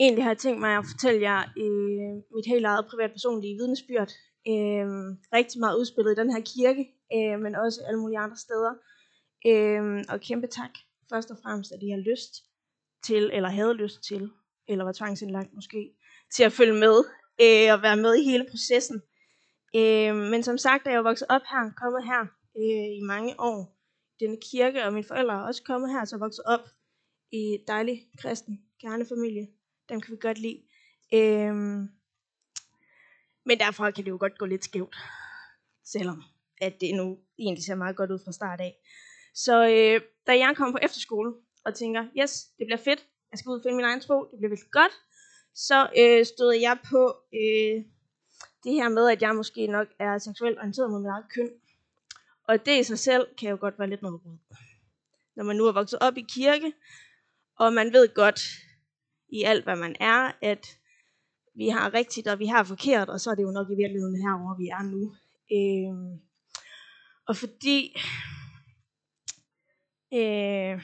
egentlig har jeg tænkt mig at fortælle jer øh, mit helt eget privat personlige vidnesbyrd. Øh, rigtig meget udspillet i den her kirke, øh, men også alle mulige andre steder. Øh, og kæmpe tak først og fremmest, at I har lyst til, eller havde lyst til, eller var tvangsindlagt måske, til at følge med øh, og være med i hele processen. Øh, men som sagt da jeg vokset op her, kommet her øh, i mange år i denne kirke, og mine forældre er også kommet her, så vokset op i dejlig kristen kernefamilie. Dem kan vi godt lide. Øhm, men derfra kan det jo godt gå lidt skævt, selvom at det nu egentlig ser meget godt ud fra start af. Så øh, da jeg kom på efterskole og tænker, yes, det bliver fedt, jeg skal ud og finde min egen sprog, det bliver virkelig godt, så øh, stod jeg på øh, det her med, at jeg måske nok er seksuelt orienteret mod mit eget køn. Og det i sig selv kan jo godt være lidt noget brud. Når man nu er vokset op i kirke, og man ved godt i alt, hvad man er, at vi har rigtigt, og vi har forkert, og så er det jo nok i virkeligheden herover vi er nu. Øh, og fordi, øh,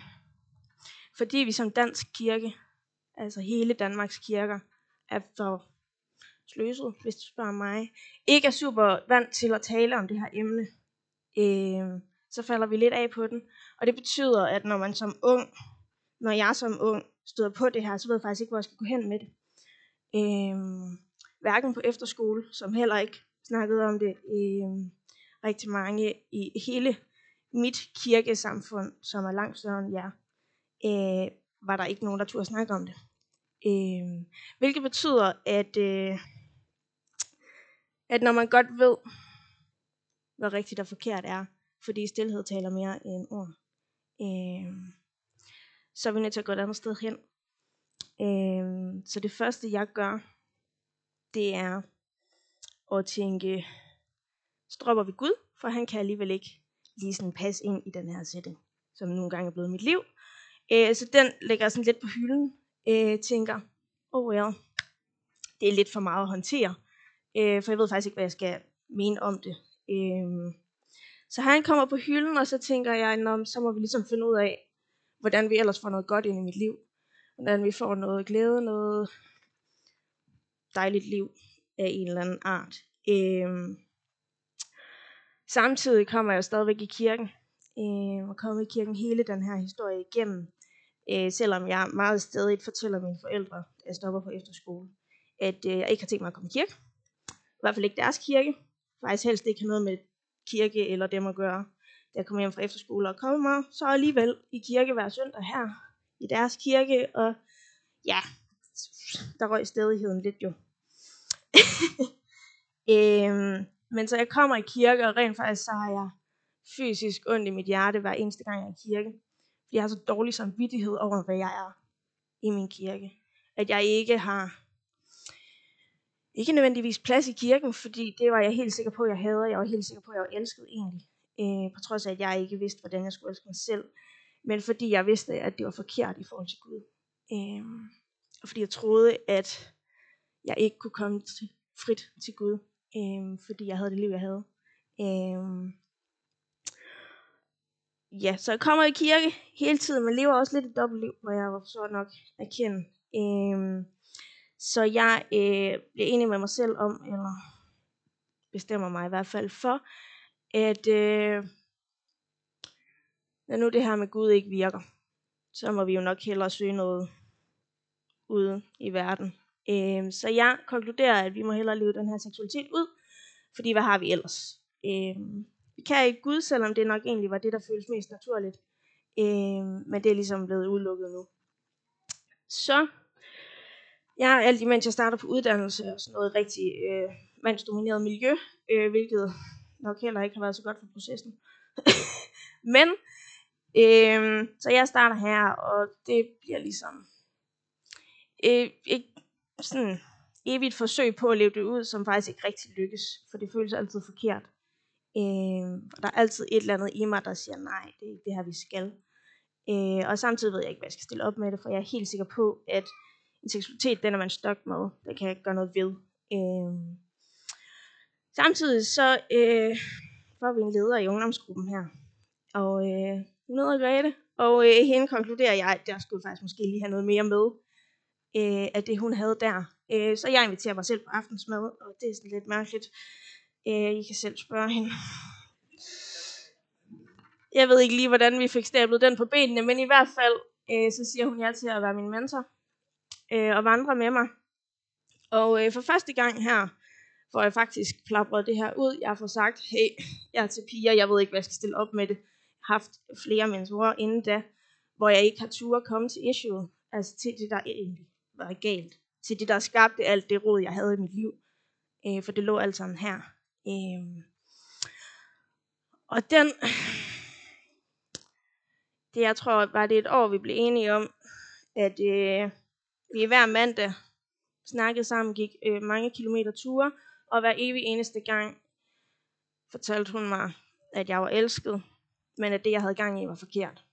fordi vi som dansk kirke, altså hele Danmarks kirker, er for sløset, hvis du spørger mig, ikke er super vant til at tale om det her emne, øh, så falder vi lidt af på den. Og det betyder, at når man som ung, når jeg som ung støder på det her, så ved jeg faktisk ikke, hvor jeg skal gå hen med det. Øhm, hverken på efterskole, som heller ikke snakkede om det. øhm, rigtig mange i hele mit kirkesamfund, som er langt større end jer, øh, var der ikke nogen, der turde snakke om det. Øh, hvilket betyder, at, øh, at når man godt ved, hvad rigtigt og forkert er, fordi stillhed taler mere end ord, øh, så er vi nødt til at gå et andet sted hen. Øh, så det første, jeg gør, det er at tænke, så dropper vi Gud, for han kan alligevel ikke lige sådan passe ind i den her sætning, som nogle gange er blevet mit liv. Øh, så den lægger sådan lidt på hylden, øh, tænker, oh well, det er lidt for meget at håndtere, øh, for jeg ved faktisk ikke, hvad jeg skal mene om det. Øh, så han kommer på hylden, og så tænker jeg, Nå, så må vi ligesom finde ud af, hvordan vi ellers får noget godt ind i mit liv. Hvordan vi får noget glæde, noget dejligt liv af en eller anden art. Øhm, Samtidig kommer jeg stadigvæk i kirken, øh, og kommer i kirken hele den her historie igennem, øh, selvom jeg meget stadig fortæller mine forældre, at jeg stopper på efterskole, at øh, jeg ikke har tænkt mig at komme i kirke. I hvert fald ikke deres kirke. Faktisk helst ikke har noget med kirke eller dem at gøre. Da jeg kommer hjem fra efterskole og kommer så alligevel i kirke hver søndag her i deres kirke, og ja, der røg stedigheden lidt jo. øhm, men så jeg kommer i kirke, og rent faktisk så har jeg fysisk ondt i mit hjerte hver eneste gang jeg er i kirke. Fordi jeg har så dårlig samvittighed over, hvad jeg er i min kirke. At jeg ikke har ikke nødvendigvis plads i kirken, fordi det var jeg helt sikker på, at jeg havde. Jeg var helt sikker på, at jeg var elsket egentlig. Øh, på trods af, at jeg ikke vidste, hvordan jeg skulle elske mig selv. Men fordi jeg vidste, at det var forkert i forhold til Gud. Øh, og fordi jeg troede, at jeg ikke kunne komme til, frit til Gud øh, fordi jeg havde det liv, jeg havde. Øh, ja, så jeg kommer i kirke hele tiden, men lever også lidt et dobbeltliv, hvor jeg var så nok erkende. Øh, så jeg øh, bliver enig med mig selv om, eller bestemmer mig i hvert fald for, at øh, når nu det her med Gud ikke virker, så må vi jo nok hellere søge noget ude i verden. Øh, så jeg konkluderer, at vi må hellere leve den her seksualitet ud, fordi hvad har vi ellers? Øh, vi kan ikke Gud, selvom det nok egentlig var det, der føles mest naturligt. Øh, men det er ligesom blevet udelukket nu. Så, jeg er alt imens jeg starter på uddannelse og sådan noget rigtig øh, mandsdomineret miljø, øh, hvilket nok heller ikke har været så godt for processen. men, øh, så jeg starter her, og det bliver ligesom øh, et sådan evigt forsøg på at leve det ud, som faktisk ikke rigtig lykkes, for det føles altid forkert. Øh, der er altid et eller andet i mig, der siger, nej, det er ikke det her, vi skal. Øh, og samtidig ved jeg ikke, hvad jeg skal stille op med det, for jeg er helt sikker på, at en seksualitet, den er man stok med, det kan jeg gøre noget ved. Øh, samtidig så øh, får vi en leder i ungdomsgruppen her, og øh, hun hedder Grete, og øh, hende konkluderer jeg, at jeg skulle faktisk måske lige have noget mere med øh, af det, hun havde der. Øh, så jeg inviterer mig selv på aftensmad, og det er sådan lidt mærkeligt. Øh, I kan selv spørge hende. Jeg ved ikke lige, hvordan vi fik stablet den på benene, men i hvert fald, øh, så siger hun ja til at være min mentor øh, og vandre med mig. Og øh, for første gang her, hvor jeg faktisk klaprede det her ud, jeg får sagt, hey, jeg er til piger, jeg ved ikke, hvad jeg skal stille op med det. Jeg har haft flere mentorer inden da, hvor jeg ikke har tur at komme til issue, altså til det, der egentlig var galt, til det, der skabte alt det råd, jeg havde i mit liv. Øh, for det lå alt sammen her. Øh, og den, det jeg tror, var det et år, vi blev enige om, at øh, vi hver mandag snakkede sammen, gik øh, mange kilometer ture, og hver evig eneste gang fortalte hun mig, at jeg var elsket, men at det, jeg havde gang i, var forkert.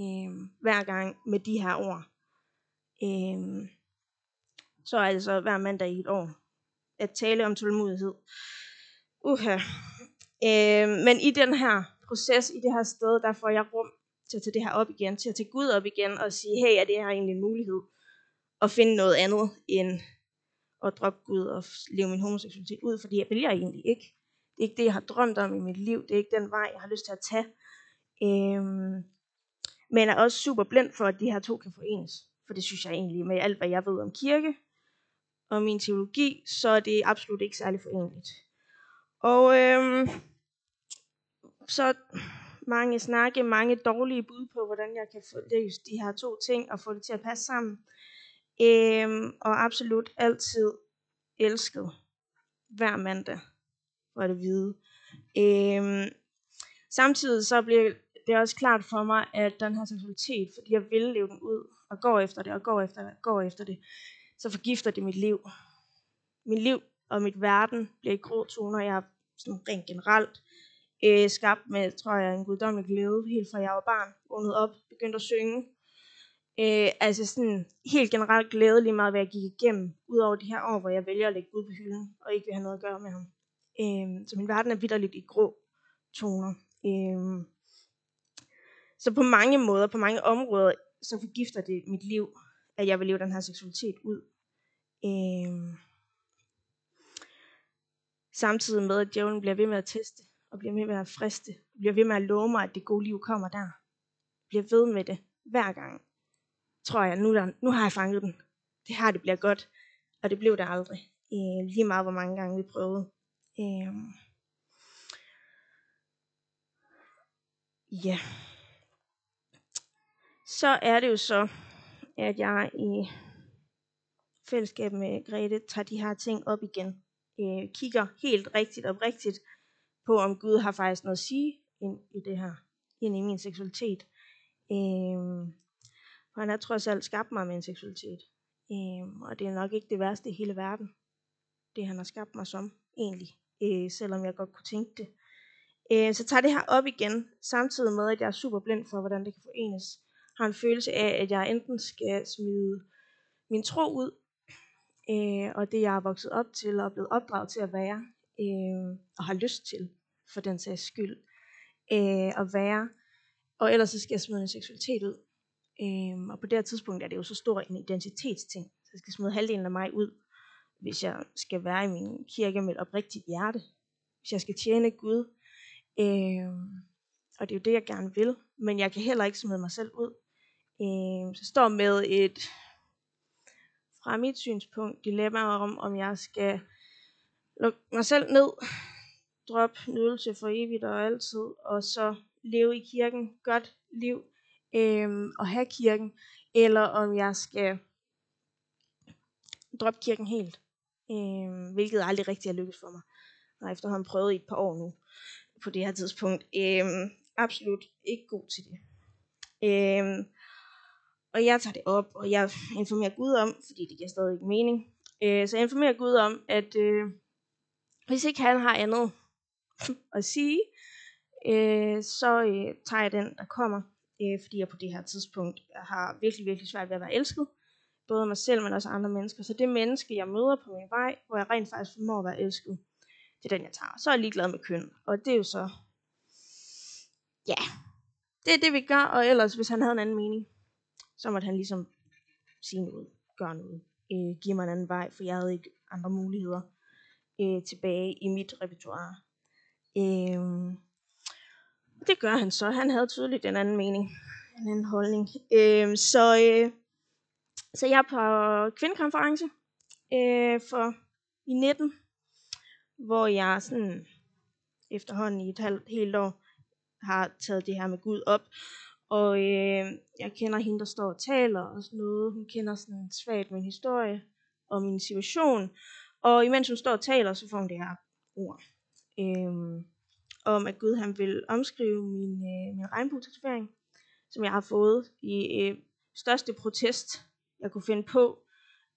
Øh, hver gang med de her ord. Øh, så er det så hver mandag i et år. At tale om tålmodighed. Uha. Øh, men i den her proces, i det her sted, der får jeg rum til at tage det her op igen, til at tage Gud op igen og sige, hey, er det her egentlig en mulighed? At finde noget andet end at droppe Gud og leve min homoseksualitet ud, fordi jeg vælger egentlig ikke. Det er ikke det, jeg har drømt om i mit liv. Det er ikke den vej, jeg har lyst til at tage. Øhm, men er også super blind for, at de her to kan forenes. For det synes jeg egentlig, med alt hvad jeg ved om kirke og min teologi, så er det absolut ikke særlig forenligt. Og øhm, så mange snakke, mange dårlige bud på, hvordan jeg kan få løst de her to ting og få det til at passe sammen. Øhm, og absolut altid elsket hver mandag, for det vide. Øhm, samtidig så bliver det også klart for mig, at den her seksualitet, fordi jeg vil leve den ud, og går efter det, og går efter det, og går efter det, så forgifter det mit liv. Mit liv og mit verden bliver i grå toner, jeg er sådan rent generelt øh, skabt med, tror jeg, en guddommelig glæde, helt fra jeg var barn, vågnede op, begyndte at synge. Øh, altså sådan helt generelt glæde lige meget, hvad jeg gik igennem, udover de her år, hvor jeg vælger at lægge Gud på hylden, og ikke vil have noget at gøre med ham. Øh, så min verden er vidderligt i grå toner. Øh, så på mange måder, på mange områder, så forgifter det mit liv, at jeg vil leve den her seksualitet ud. Øh, samtidig med, at djævlen bliver ved med at teste, og bliver ved med at friste, bliver ved med at love mig, at det gode liv kommer der. Bliver ved med det hver gang. Tror jeg, nu, der, nu har jeg fanget den. Det her, det bliver godt. Og det blev det aldrig. Øh, lige meget, hvor mange gange vi prøvede. Øh, ja. Så er det jo så, at jeg i fællesskab med Grete tager de her ting op igen. Øh, kigger helt rigtigt og rigtigt på, om Gud har faktisk noget at sige ind i det her, ind i min seksualitet. Øh, for han har trods alt skabt mig med en seksualitet. Øhm, og det er nok ikke det værste i hele verden, det han har skabt mig som, egentlig. Øh, selvom jeg godt kunne tænke det. Øh, så tager det her op igen, samtidig med, at jeg er super blind for, hvordan det kan forenes. Har en følelse af, at jeg enten skal smide min tro ud, øh, og det jeg er vokset op til og blevet opdraget til at være, øh, og har lyst til, for den sags skyld, øh, at være. Og ellers så skal jeg smide min seksualitet ud. Øh, og på det her tidspunkt er det jo så stor en identitetsting. Så jeg skal smide halvdelen af mig ud, hvis jeg skal være i min kirke med et oprigtigt hjerte. Hvis jeg skal tjene Gud. Øhm, og det er jo det, jeg gerne vil. Men jeg kan heller ikke smide mig selv ud. Øhm, så står med et, fra mit synspunkt, dilemma om, om jeg skal lukke mig selv ned, drop nydelse for evigt og altid, og så leve i kirken, godt liv, øh, og have kirken, eller om jeg skal droppe kirken helt, øh, hvilket aldrig rigtig har lykkes for mig. Jeg har efterhånden prøvet i et par år nu, på det her tidspunkt. Øh, absolut ikke god til det. Øh, og jeg tager det op, og jeg informerer Gud om, fordi det giver stadig ikke mening, øh, så jeg informerer Gud om, at øh, hvis ikke han har andet at sige, øh, så øh, tager jeg den, der kommer, øh, fordi jeg på det her tidspunkt har virkelig, virkelig svært ved at være elsket, både mig selv, men også andre mennesker. Så det menneske, jeg møder på min vej, hvor jeg rent faktisk formår at være elsket, det er den, jeg tager. Så er jeg ligeglad med køn, og det er jo så, ja, det er det, vi gør, og ellers, hvis han havde en anden mening, så måtte han ligesom sige noget. gør noget. Øh, give mig en anden vej, for jeg havde ikke andre muligheder øh, tilbage i mit repertoire. Øh, det gør han så. Han havde tydeligt en anden mening, en anden holdning. Øh, så, øh, så jeg er på kvindekonference øh, for i 19, hvor jeg sådan efterhånden i et halvt helt år har taget det her med Gud op. Og øh, jeg kender hende, der står og taler og sådan noget. Hun kender sådan svagt min historie og min situation. Og imens hun står og taler, så får hun det her ord. Øh, om at Gud han vil omskrive min, øh, min regnbue-tatovering, som jeg har fået i øh, største protest, jeg kunne finde på,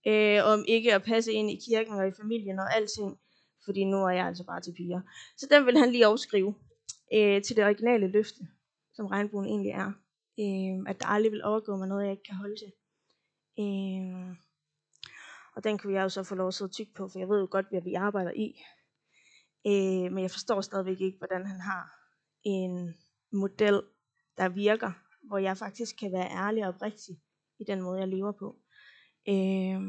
øh, om ikke at passe ind i kirken og i familien og alting, fordi nu er jeg altså bare til piger. Så den vil han lige overskrive øh, til det originale løfte, som regnbuen egentlig er. Øh, at der aldrig vil overgå mig noget, jeg ikke kan holde til. Øh, og den kan jeg jo så få lov at sidde tyk på, for jeg ved jo godt, hvad vi arbejder i. Øh, men jeg forstår stadigvæk ikke, hvordan han har en model, der virker, hvor jeg faktisk kan være ærlig og oprigtig i den måde, jeg lever på. Øh,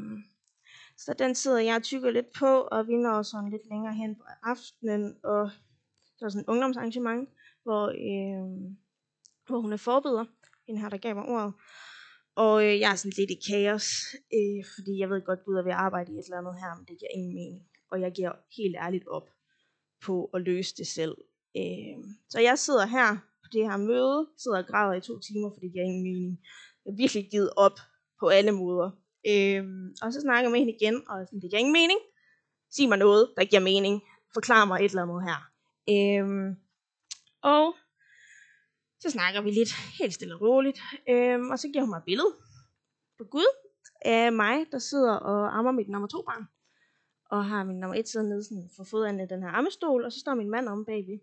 så den sidder jeg og tykker lidt på, og vi når sådan lidt længere hen på aftenen, og så er sådan et ungdomsarrangement, hvor, øh, hvor hun er forbeder, hende her, der gav mig ordet. Og øh, jeg er sådan lidt i kaos, øh, fordi jeg ved godt, Gud er ved at arbejde i et eller andet her, men det giver ingen mening. Og jeg giver helt ærligt op på at løse det selv. Øh, så jeg sidder her på det her møde, sidder og græder i to timer, for det giver ingen mening. Jeg har virkelig givet op på alle måder. Øh, og så snakker jeg med hende igen, og sådan, det giver ingen mening. Sig mig noget, der giver mening. Forklar mig et eller andet her. Øh, og så snakker vi lidt helt stille og roligt. Øh, og så giver hun mig et billede på Gud af mig, der sidder og ammer mit nummer to barn og har min nummer et siddet nede sådan for foden af den her armestol, og så står min mand om bagved.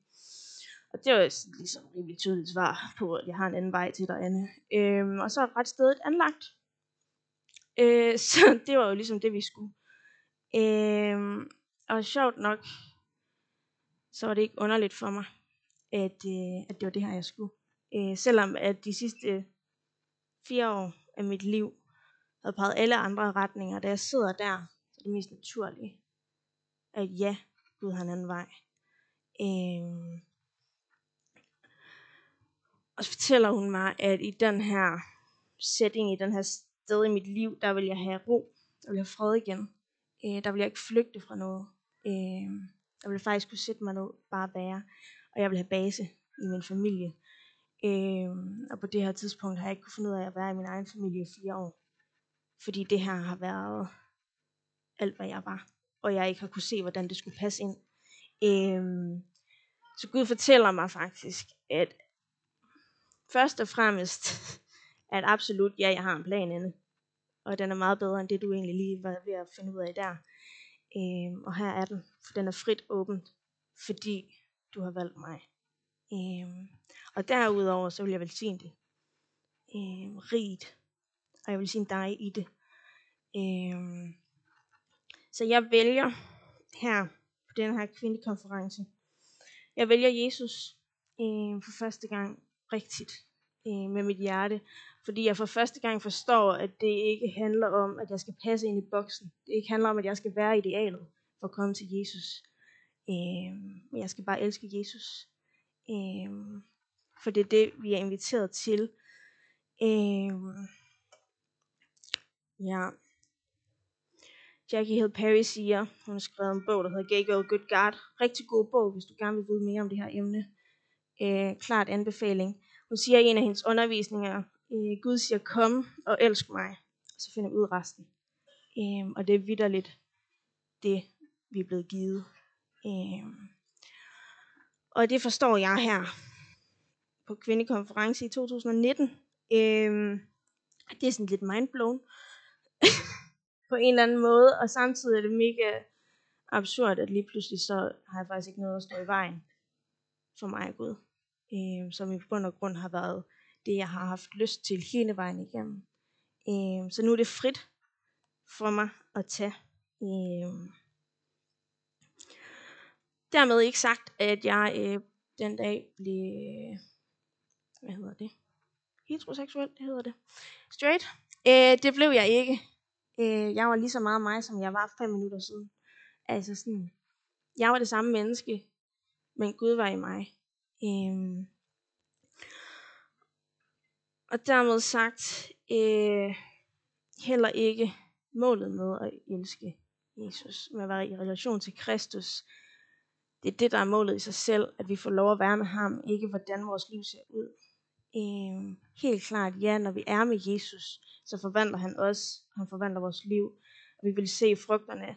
Og det var ligesom et rimelig tydeligt svar på, at jeg har en anden vej til dig, Anne. Øhm, og så er ret stedet anlagt. Øh, så det var jo ligesom det, vi skulle. Øhm, og sjovt nok, så var det ikke underligt for mig, at, øh, at det var det her, jeg skulle. Øh, selvom at de sidste fire år af mit liv havde peget alle andre retninger, da jeg sidder der det mest naturlige, at ja, Gud har en anden vej. Øhm, og så fortæller hun mig, at i den her setting, i den her sted i mit liv, der vil jeg have ro, der vil jeg have fred igen. Øh, der vil jeg ikke flygte fra noget. Øh, der vil jeg faktisk kunne sætte mig ned, bare være. Og jeg vil have base i min familie. Øh, og på det her tidspunkt har jeg ikke kunne finde ud af at være i min egen familie i fire år. Fordi det her har været alt, hvad jeg var. Og jeg ikke har kunne se, hvordan det skulle passe ind. Øhm, så Gud fortæller mig faktisk, at først og fremmest, at absolut, ja, jeg har en plan inde. Og den er meget bedre, end det du egentlig lige var ved at finde ud af der. Øhm, og her er den, for den er frit åben, fordi du har valgt mig. Øhm, og derudover, så vil jeg velsigne det. Øhm, rigt. Og jeg vil sige dig i det. Øhm, så jeg vælger her på den her kvindekonference, jeg vælger Jesus øh, for første gang rigtigt øh, med mit hjerte, fordi jeg for første gang forstår, at det ikke handler om, at jeg skal passe ind i boksen. Det ikke handler om, at jeg skal være idealet for at komme til Jesus. Øh, men jeg skal bare elske Jesus. Øh, for det er det, vi er inviteret til. Øh, ja. Jackie Hill Perry siger, hun har skrevet en bog, der hedder Gay Girl Good God. Rigtig god bog, hvis du gerne vil vide mere om det her emne. Øh, klart anbefaling. Hun siger i en af hendes undervisninger, øh, Gud siger, kom og elsk mig. Og så finder vi ud resten. Øh, og det er vidderligt det, vi er blevet givet. Øh, og det forstår jeg her på kvindekonference i 2019. Øh, det er sådan lidt mindblown på en eller anden måde, og samtidig er det mega absurd, at lige pludselig så har jeg faktisk ikke noget at stå i vejen for mig og Gud, øh, som i bund og grund har været det, jeg har haft lyst til hele vejen igennem. Øh, så nu er det frit for mig at tage. Øh, dermed ikke sagt, at jeg øh, den dag blev, hvad hedder det, heteroseksuel, det hedder det, straight. Øh, det blev jeg ikke. Øh, jeg var lige så meget mig, som jeg var fem minutter siden. Altså sådan, jeg var det samme menneske, men Gud var i mig. Øh, og dermed sagt, øh, heller ikke målet med at elske Jesus, med at være i relation til Kristus. Det er det, der er målet i sig selv, at vi får lov at være med ham, ikke hvordan vores liv ser ud. Øh, helt klart, ja, når vi er med Jesus, så forvandler han os, han forvandler vores liv, og vi vil se frugterne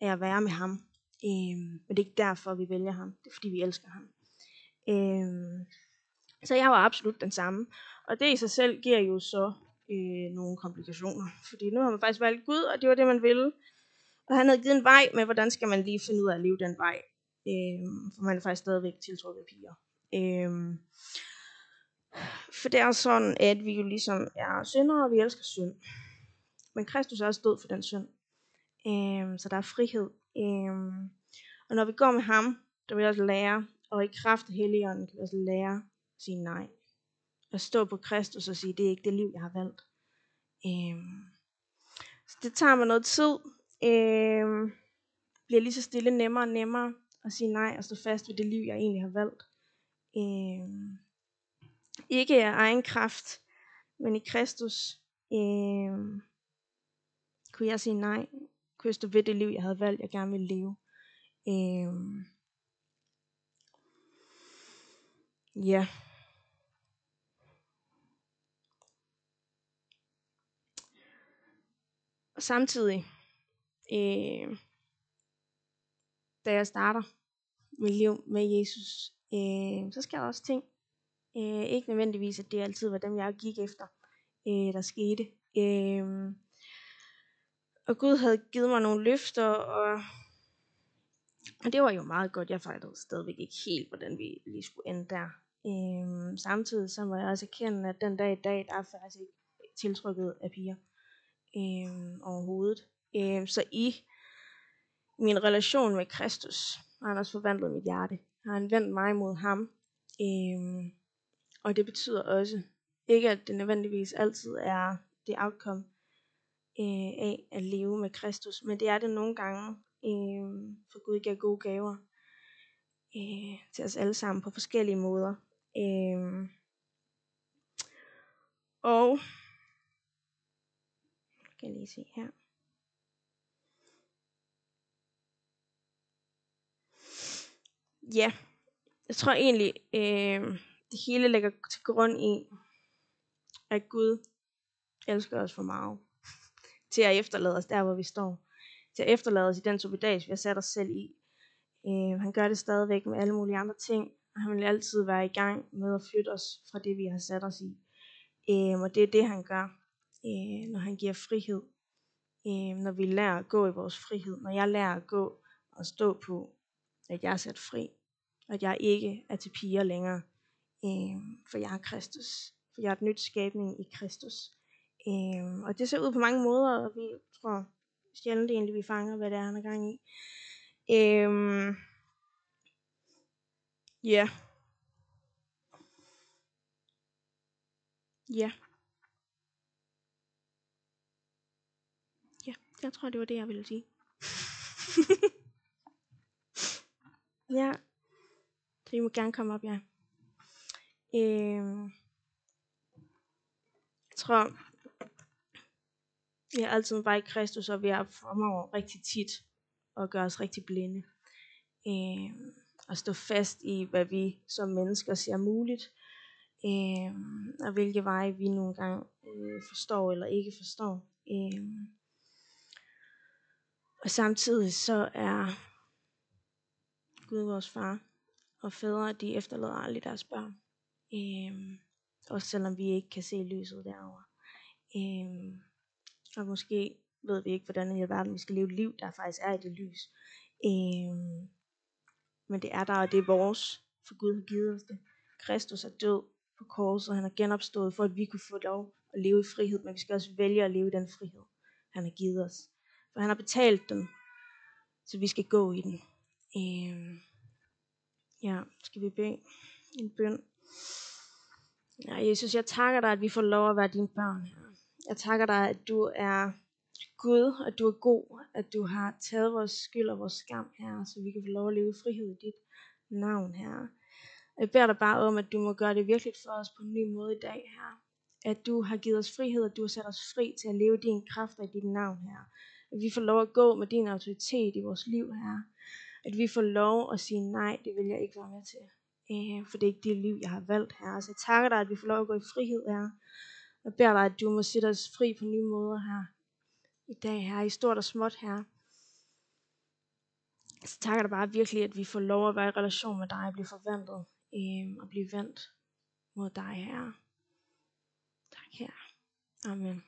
af at være med ham. Øh, men det er ikke derfor, vi vælger ham, det er fordi, vi elsker ham. Øh, så jeg var absolut den samme. Og det i sig selv giver jo så øh, nogle komplikationer. Fordi nu har man faktisk valgt Gud, og det var det, man ville. Og han havde givet en vej med, hvordan skal man lige finde ud af at leve den vej. Øh, for man er faktisk stadigvæk tiltrukket af piger. Øh, for det er sådan, at vi jo ligesom er syndere, og vi elsker synd. Men Kristus er også død for den synd. Øhm, så der er frihed. Øhm, og når vi går med ham, der vil vi også lære, og i kraft af Helligånden kan vi også lære at sige nej. At stå på Kristus og sige, det er ikke det liv, jeg har valgt. Øhm, så det tager mig noget tid. Øhm, bliver lige så stille nemmere og nemmere at sige nej og stå fast ved det liv, jeg egentlig har valgt. Øhm, ikke af egen kraft, men i Kristus øh, kunne jeg sige nej. Kunne jeg stå ved det liv, jeg havde valgt, jeg gerne ville leve. Øh, ja. Og samtidig, øh, da jeg starter mit liv med Jesus, øh, så sker der også ting. Øh, ikke nødvendigvis, at det altid var dem, jeg gik efter, øh, der skete. Øh, og Gud havde givet mig nogle løfter, og, og det var jo meget godt. Jeg fejlede stadigvæk ikke helt, hvordan vi lige skulle ende der. Øh, samtidig så må jeg også erkende, at den dag i dag, der er faktisk ikke tiltrykket af piger øh, overhovedet. Øh, så i min relation med Kristus har han også forvandlet mit hjerte. Har han vendt mig mod ham. Øh, og det betyder også, ikke at det nødvendigvis altid er det outcome øh, af at leve med Kristus, men det er det nogle gange, øh, for Gud giver gode gaver øh, til os alle sammen på forskellige måder. Øh, og kan jeg lige se her. Ja, jeg tror egentlig, øh, det hele ligger til grund i, at Gud elsker os for meget. til at efterlade os der, hvor vi står. Til at efterlade os i den subidage, vi har sat os selv i. Øh, han gør det stadigvæk med alle mulige andre ting, og han vil altid være i gang med at flytte os fra det, vi har sat os i. Øh, og det er det, han gør, øh, når han giver frihed. Øh, når vi lærer at gå i vores frihed. Når jeg lærer at gå og stå på, at jeg er sat fri. At jeg ikke er til piger længere øh, for jeg er Kristus. For jeg er et nyt skabning i Kristus. Øh, og det ser ud på mange måder, og vi tror sjældent egentlig, vi fanger, hvad det er, han er gang i. Øh, ja. Ja. Ja, jeg tror, det var det, jeg ville sige. ja. Så I må gerne komme op, ja. Øh, jeg tror, vi har altid været i Kristus, og vi har fremover rigtig tit at gøre os rigtig blinde. Øh, og stå fast i, hvad vi som mennesker ser muligt, øh, og hvilke veje vi nogle gange øh, forstår eller ikke forstår. Øh, og samtidig så er Gud vores far, og fædre, de efterlader aldrig deres børn. Øhm, også selvom vi ikke kan se lyset derovre. Øhm, og måske ved vi ikke, hvordan i verden vi skal leve et liv, der faktisk er i det lys. Øhm, men det er der, og det er vores, for Gud har givet os det. Kristus er død på korset, han er genopstået, for at vi kunne få lov at leve i frihed, men vi skal også vælge at leve i den frihed, han har givet os. For han har betalt den, så vi skal gå i den. Øhm, ja, skal vi bede en bøn. Ja, Jesus, jeg takker dig, at vi får lov at være dine børn. Jeg takker dig, at du er Gud, at du er god, at du har taget vores skyld og vores skam, her, så vi kan få lov at leve i frihed i dit navn, her. Jeg beder dig bare om, at du må gøre det virkelig for os på en ny måde i dag, her. At du har givet os frihed, at du har sat os fri til at leve din kræfter i dit navn, her. At vi får lov at gå med din autoritet i vores liv, her. At vi får lov at sige nej, det vil jeg ikke være med til. Øh, for det er ikke det liv, jeg har valgt, her. Så jeg takker dig, at vi får lov at gå i frihed, her. Jeg beder dig, at du må sætte os fri på nye måder her i dag, her i stort og småt, her. Så takker dig bare virkelig, at vi får lov at være i relation med dig, og blive forvandlet øh, og blive vendt mod dig, her. Tak, her. Amen.